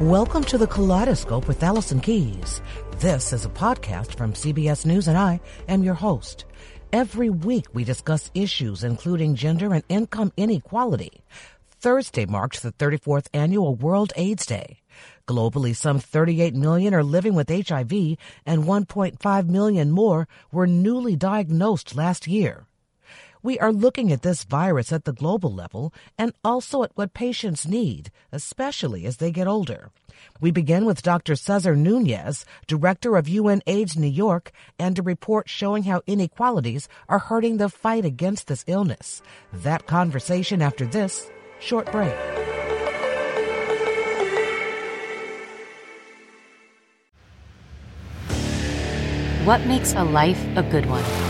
Welcome to the Kaleidoscope with Allison Keyes. This is a podcast from CBS News, and I am your host. Every week we discuss issues including gender and income inequality. Thursday marked the 34th annual World AIDS Day. Globally, some 38 million are living with HIV and 1.5 million more were newly diagnosed last year. We are looking at this virus at the global level and also at what patients need, especially as they get older. We begin with Dr. Cesar Nunez, director of UNAIDS New York, and a report showing how inequalities are hurting the fight against this illness. That conversation after this short break. What makes a life a good one?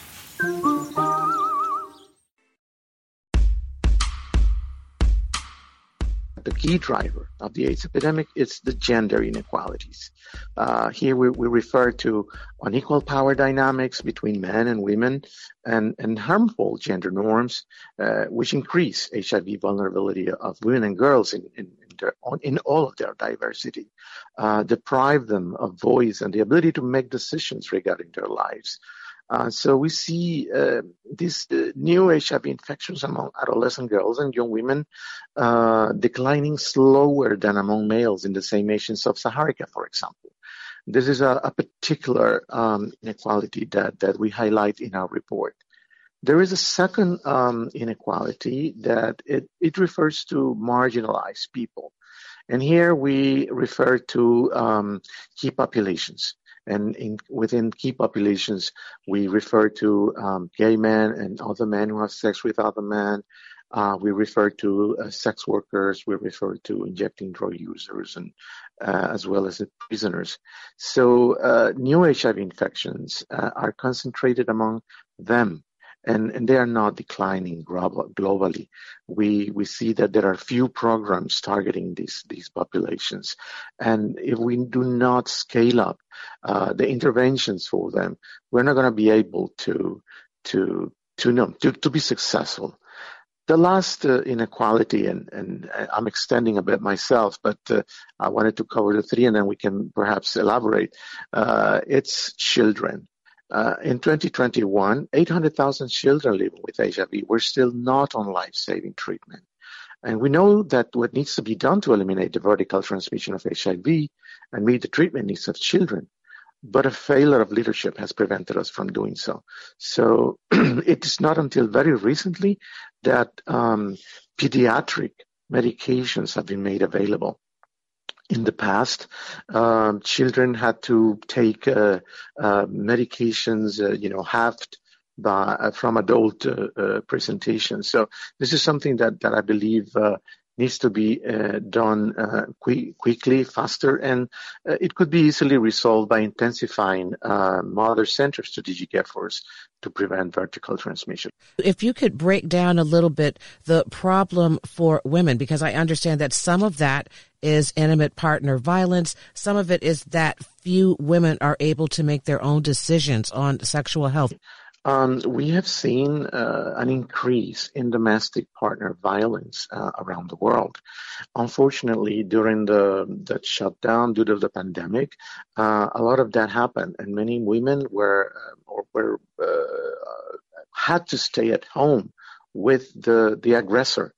The key driver of the AIDS epidemic is the gender inequalities. Uh, here we, we, refer to unequal power dynamics between men and women and, and harmful gender norms, uh, which increase HIV vulnerability of women and girls in, in, in, their, in all of their diversity, uh, deprive them of voice and the ability to make decisions regarding their lives. Uh, so we see uh, these uh, new HIV infections among adolescent girls and young women declining slower than among males in the same age in sub-Saharan, for example. This is a, a particular um, inequality that, that we highlight in our report. There is a second um, inequality that it, it refers to marginalized people. And here we refer to um, key populations. And in, within key populations, we refer to um, gay men and other men who have sex with other men. Uh, we refer to uh, sex workers. We refer to injecting drug users and uh, as well as prisoners. So uh, new HIV infections uh, are concentrated among them and, and they are not declining globally. We we see that there are few programs targeting these these populations, and if we do not scale up uh, the interventions for them, we're not going to be able to to to to, to be successful. The last uh, inequality, and, and I'm extending a bit myself, but uh, I wanted to cover the three, and then we can perhaps elaborate. Uh, it's children. Uh, in 2021, 800,000 children living with HIV were still not on life-saving treatment. And we know that what needs to be done to eliminate the vertical transmission of HIV and meet the treatment needs of children, but a failure of leadership has prevented us from doing so. So it is not until very recently that um, pediatric medications have been made available in the past, um, children had to take uh, uh, medications, uh, you know, halved by, uh, from adult uh, uh, presentations. So this is something that, that I believe needs to be uh, done uh, quickly, faster, and uh, it could be easily resolved by intensifying mother centered strategic efforts to prevent vertical transmission. If you could break down a little bit the problem for women, because I understand that some of that is intimate partner violence. Some of it is that few women are able to make their own decisions on sexual health. Um, we have seen uh, an increase in domestic partner violence uh, around the world. Unfortunately, during the, shutdown due to the pandemic, uh, a lot of that happened, and many women were or were had to stay at home with the the aggressor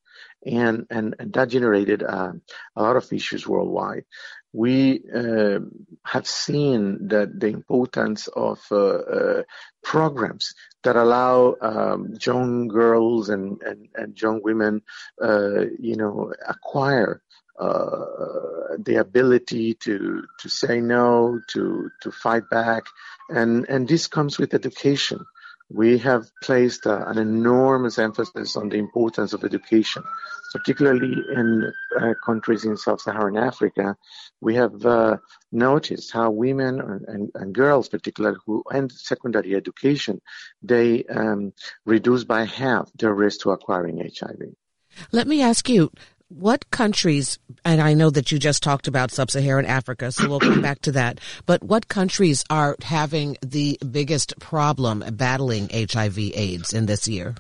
and that generated a lot of issues worldwide. We uh, have seen that the importance of uh, uh, programs that allow um, young girls and, and, and young women, uh, you know, acquire uh, the ability to to say no, to to fight back, and and this comes with education we have placed uh, an enormous emphasis on the importance of education, particularly in uh, countries in sub-Saharan Africa. We have uh, noticed how women and, and, girls, particularly who end secondary education, they um, reduce by half their risk to acquiring HIV. Let me ask you, what countries, and I know that you just talked about sub Saharan Africa, so we'll come back to that, but what countries are having the biggest problem battling HIV AIDS in this year?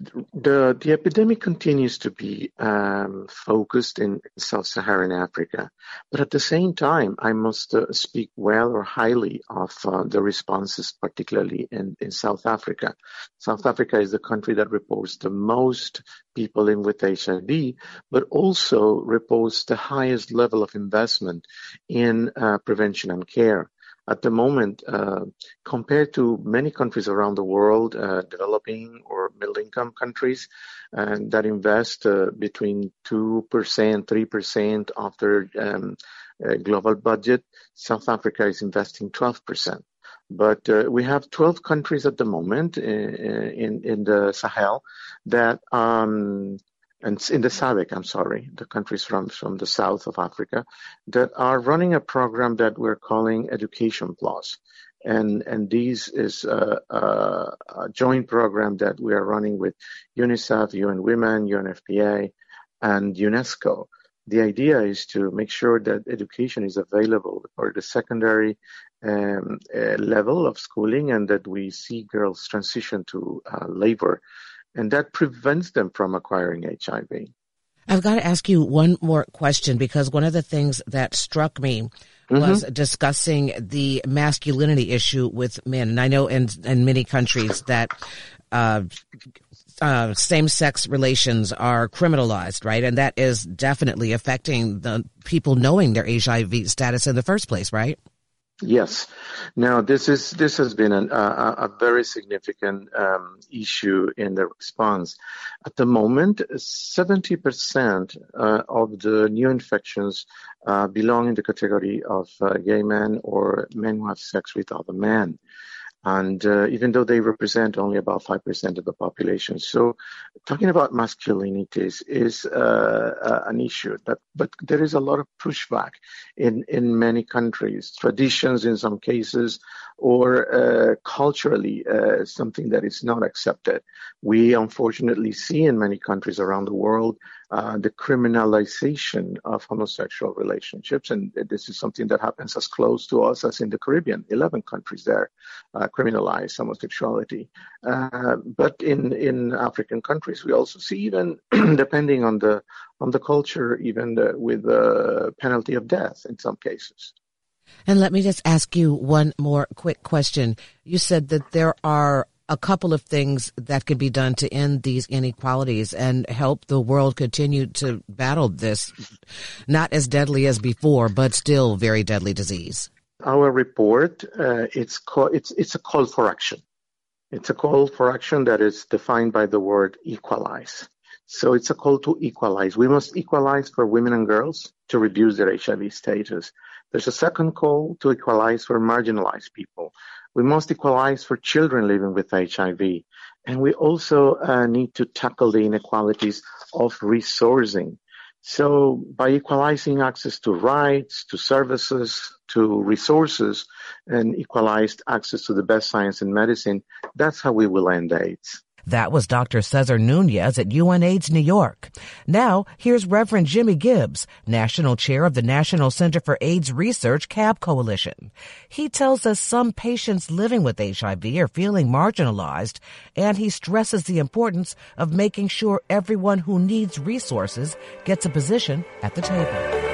The, the epidemic continues to be um, focused in sub-Saharan Africa, but at the same time, I must uh, speak well or highly of uh, the responses, particularly in, in South Africa. South Africa is the country that reports the most people in with HIV, but also reports the highest level of investment in uh, prevention and care at the moment, uh, compared to many countries around the world, uh, developing or middle income countries, and that invest uh, between 2%, 3% of their um, uh, global budget, South Africa is investing 12%. But uh, we have 12 countries at the moment in, uh, in, in the Sahel that um, and in the SADC, I'm sorry, the countries from, from the south of Africa, that are running a program that we're calling Education Plus. And, and this is a, a, a joint program that we are running with UNICEF, UN Women, UNFPA, and UNESCO. The idea is to make sure that education is available for the secondary um, uh, level of schooling and that we see girls transition to uh, labor and that prevents them from acquiring HIV. I've got to ask you one more question because one of the things that struck me mm-hmm. was discussing the masculinity issue with men. And I know in, in many countries that uh, uh, same-sex relations are criminalized, right? And that is definitely affecting the people knowing their HIV status in the first place, right? Yes. Now, this is this has been an, a, a very significant um, issue in the response. At the moment, 70% uh, of the new infections uh, belong in the category of uh, gay men or men who have sex with other men and uh, even though they represent only about 5% of the population. So talking about masculinities is uh, uh, an issue that, but there is a lot of pushback in, in many countries, traditions in some cases, or uh, culturally uh, something that is not accepted. We unfortunately see in many countries around the world uh, the criminalization of homosexual relationships, and this is something that happens as close to us as in the Caribbean. Eleven countries there uh, criminalize homosexuality, uh, but in in African countries, we also see even depending on the on the culture, even the, with the penalty of death in some cases. And let me just ask you one more quick question. You said that there are a couple of things that could be done to end these inequalities and help the world continue to battle this not as deadly as before, but still very deadly disease. Our report, uh, it's, call, it's, it's a call for action. It's a call for action that is defined by the word equalize. So it's a call to equalize. We must equalize for women and girls to reduce their HIV status. There's a second call to equalize for marginalized people. We must equalize for children living with HIV. And we also uh, need to tackle the inequalities of resourcing. So by equalizing access to rights, to services, to resources, and equalized access to the best science and medicine, that's how we will end AIDS. That was Dr. Cesar Nunez at UNAIDS New York. Now, here's Reverend Jimmy Gibbs, National Chair of the National Center for AIDS Research CAB Coalition. He tells us some patients living with HIV are feeling marginalized, and he stresses the importance of making sure everyone who needs resources gets a position at the table.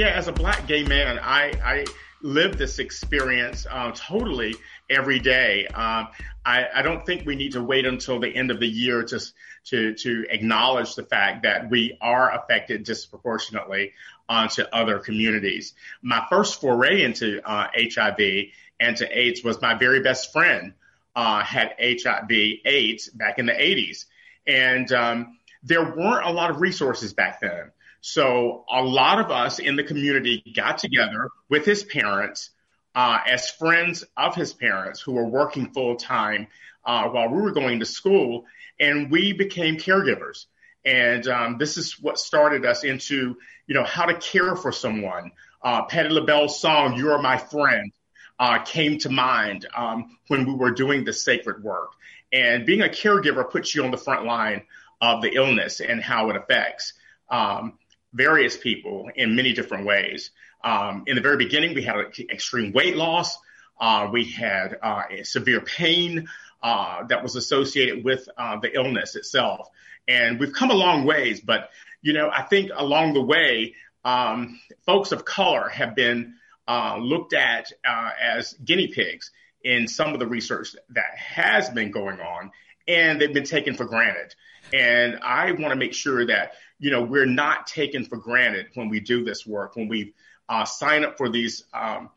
Yeah, as a black gay man, I, I live this experience uh, totally every day. Um, I, I, don't think we need to wait until the end of the year to, to, to acknowledge the fact that we are affected disproportionately onto other communities. My first foray into uh, HIV and to AIDS was my very best friend uh, had HIV AIDS back in the 80s. And um, there weren't a lot of resources back then. So a lot of us in the community got together with his parents uh, as friends of his parents who were working full time uh, while we were going to school, and we became caregivers. And um, this is what started us into, you know, how to care for someone. Uh, Patti LaBelle's song "You Are My Friend" uh, came to mind um, when we were doing the sacred work. And being a caregiver puts you on the front line of the illness and how it affects. Um, various people in many different ways. Um, in the very beginning, we had extreme weight loss. Uh, we had uh, severe pain uh, that was associated with uh, the illness itself. And we've come a long ways, but you know, I think along the way, um, folks of color have been uh, looked at uh, as guinea pigs in some of the research that has been going on, and they've been taken for granted. And I want to make sure that you know, we're not taken for granted when we do this work, when we uh, sign up for these, um,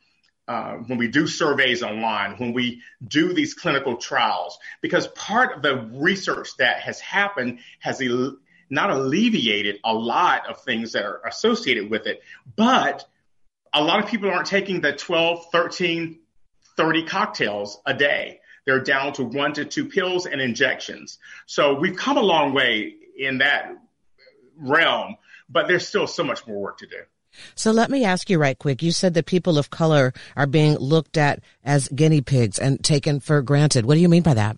uh, when we do surveys online, when we do these clinical trials, because part of the research that has happened has el- not alleviated a lot of things that are associated with it, but a lot of people aren't taking the 12, 13, 30 cocktails a day. They're down to one to two pills and injections. So we've come a long way in that realm, but there's still so much more work to do. So let me ask you right quick. You said that people of color are being looked at as guinea pigs and taken for granted. What do you mean by that?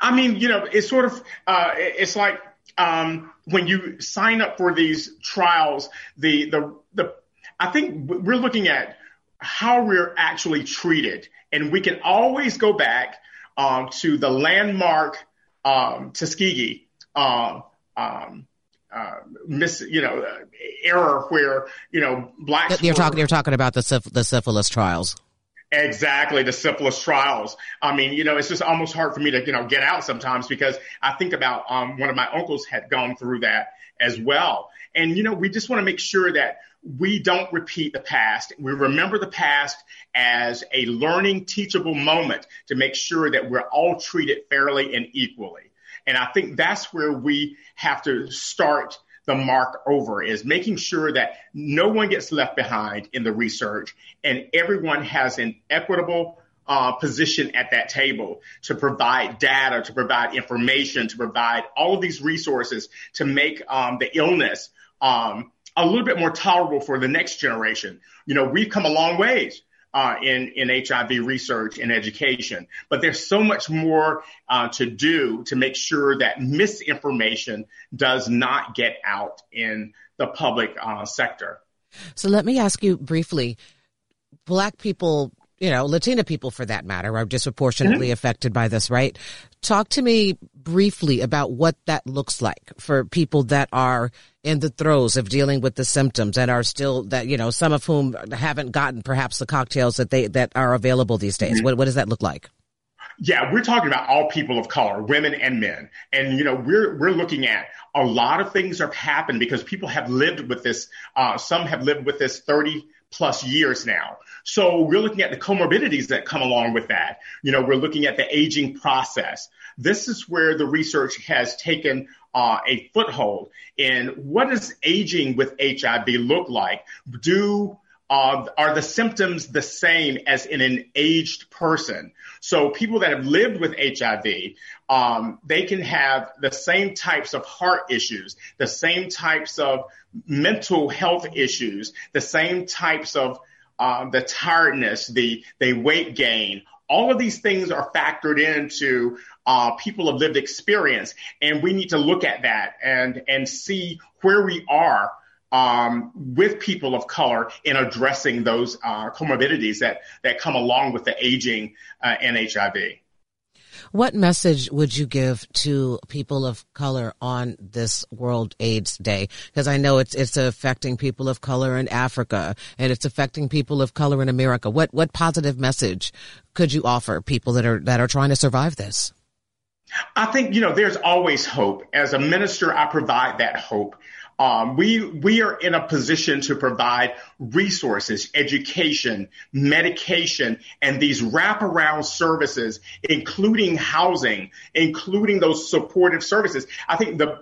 I mean, you know, it's sort of, uh, it's like um, when you sign up for these trials, the, the, the, I think we're looking at how we're actually treated. And we can always go back um, to the landmark um, Tuskegee um, um uh, miss, you know, uh, error where you know blacks. You're were, talking. You're talking about the syph- the syphilis trials. Exactly, the syphilis trials. I mean, you know, it's just almost hard for me to, you know, get out sometimes because I think about um, one of my uncles had gone through that as well. And, you know, we just want to make sure that we don't repeat the past. We remember the past as a learning, teachable moment to make sure that we're all treated fairly and equally. And I think that's where we have to start the mark over is making sure that no one gets left behind in the research and everyone has an equitable uh, position at that table to provide data, to provide information, to provide all of these resources to make um, the illness um, a little bit more tolerable for the next generation. You know, we've come a long ways uh, in, in HIV research and education. But there's so much more uh, to do to make sure that misinformation does not get out in the public uh, sector. So let me ask you briefly Black people you know, Latina people for that matter are disproportionately mm-hmm. affected by this, right? Talk to me briefly about what that looks like for people that are in the throes of dealing with the symptoms and are still that, you know, some of whom haven't gotten perhaps the cocktails that they, that are available these days. Mm-hmm. What, what does that look like? Yeah, we're talking about all people of color, women and men. And, you know, we're, we're looking at a lot of things have happened because people have lived with this. Uh, some have lived with this 30 plus years now. So we're looking at the comorbidities that come along with that. You know, we're looking at the aging process. This is where the research has taken uh, a foothold in what does aging with HIV look like? Do uh, are the symptoms the same as in an aged person? So people that have lived with HIV, um, they can have the same types of heart issues, the same types of mental health issues, the same types of uh, the tiredness, the, the weight gain. All of these things are factored into uh, people of lived experience, and we need to look at that and and see where we are um, with people of color in addressing those uh, comorbidities that that come along with the aging uh, and HIV. What message would you give to people of color on this World AIDS Day? Because I know it's it's affecting people of color in Africa and it's affecting people of color in America. What what positive message could you offer people that are that are trying to survive this? I think you know there's always hope. As a minister, I provide that hope. Um, we we are in a position to provide resources, education, medication, and these wraparound services, including housing, including those supportive services. I think the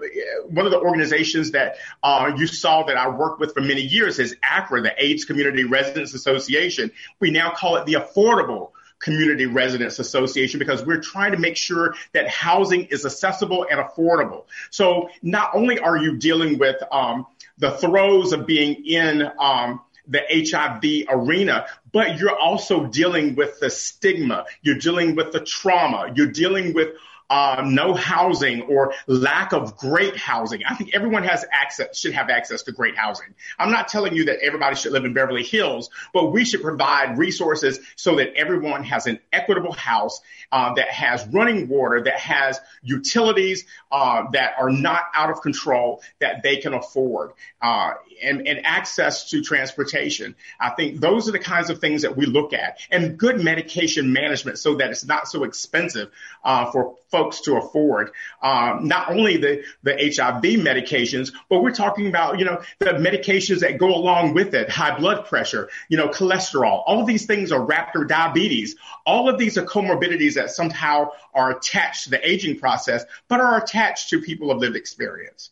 one of the organizations that uh, you saw that I worked with for many years is ACRA, the AIDS Community Residents Association. We now call it the Affordable Community Residents Association because we're trying to make sure that housing is accessible and affordable. So not only are you dealing with um, the throes of being in um, the HIV arena, but you're also dealing with the stigma. You're dealing with the trauma. You're dealing with uh, no housing or lack of great housing. I think everyone has access, should have access to great housing. I'm not telling you that everybody should live in Beverly Hills, but we should provide resources so that everyone has an equitable house uh, that has running water, that has utilities uh, that are not out of control, that they can afford, uh, and, and access to transportation. I think those are the kinds of things that we look at, and good medication management so that it's not so expensive uh, for folks to afford. Um, not only the, the HIV medications, but we're talking about, you know, the medications that go along with it, high blood pressure, you know, cholesterol. All of these things are wrapped or diabetes. All of these are comorbidities that somehow are attached to the aging process, but are attached to people of lived experience.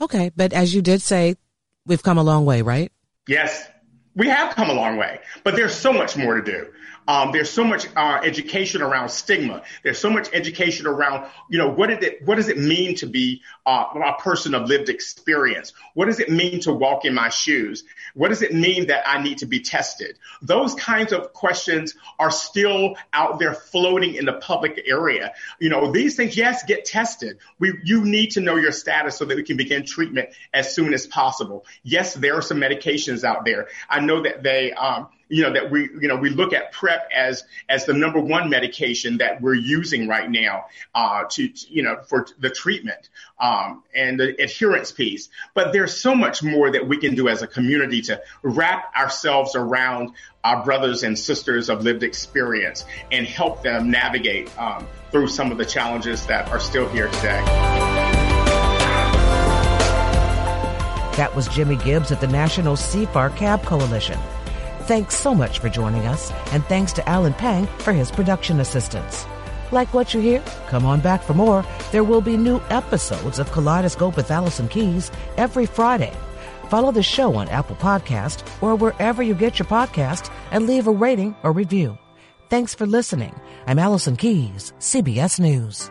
Okay. But as you did say, we've come a long way, right? Yes, we have come a long way, but there's so much more to do. Um, there's so much uh, education around stigma. There's so much education around, you know, what did it, what does it mean to be uh, a person of lived experience? What does it mean to walk in my shoes? What does it mean that I need to be tested? Those kinds of questions are still out there floating in the public area. You know, these things, yes, get tested. We, you need to know your status so that we can begin treatment as soon as possible. Yes, there are some medications out there. I know that they, um, you know, that we, you know, we look at PrEP as, as the number one medication that we're using right now, uh, to, you know, for the treatment, um, and the adherence piece. But there's so much more that we can do as a community to wrap ourselves around our brothers and sisters of lived experience and help them navigate, um, through some of the challenges that are still here today. That was Jimmy Gibbs at the National CFAR CAB Coalition. Thanks so much for joining us, and thanks to Alan Pang for his production assistance. Like what you hear? Come on back for more. There will be new episodes of Kaleidoscope with Allison Keyes every Friday. Follow the show on Apple Podcast or wherever you get your podcast and leave a rating or review. Thanks for listening. I'm Allison Keyes, CBS News.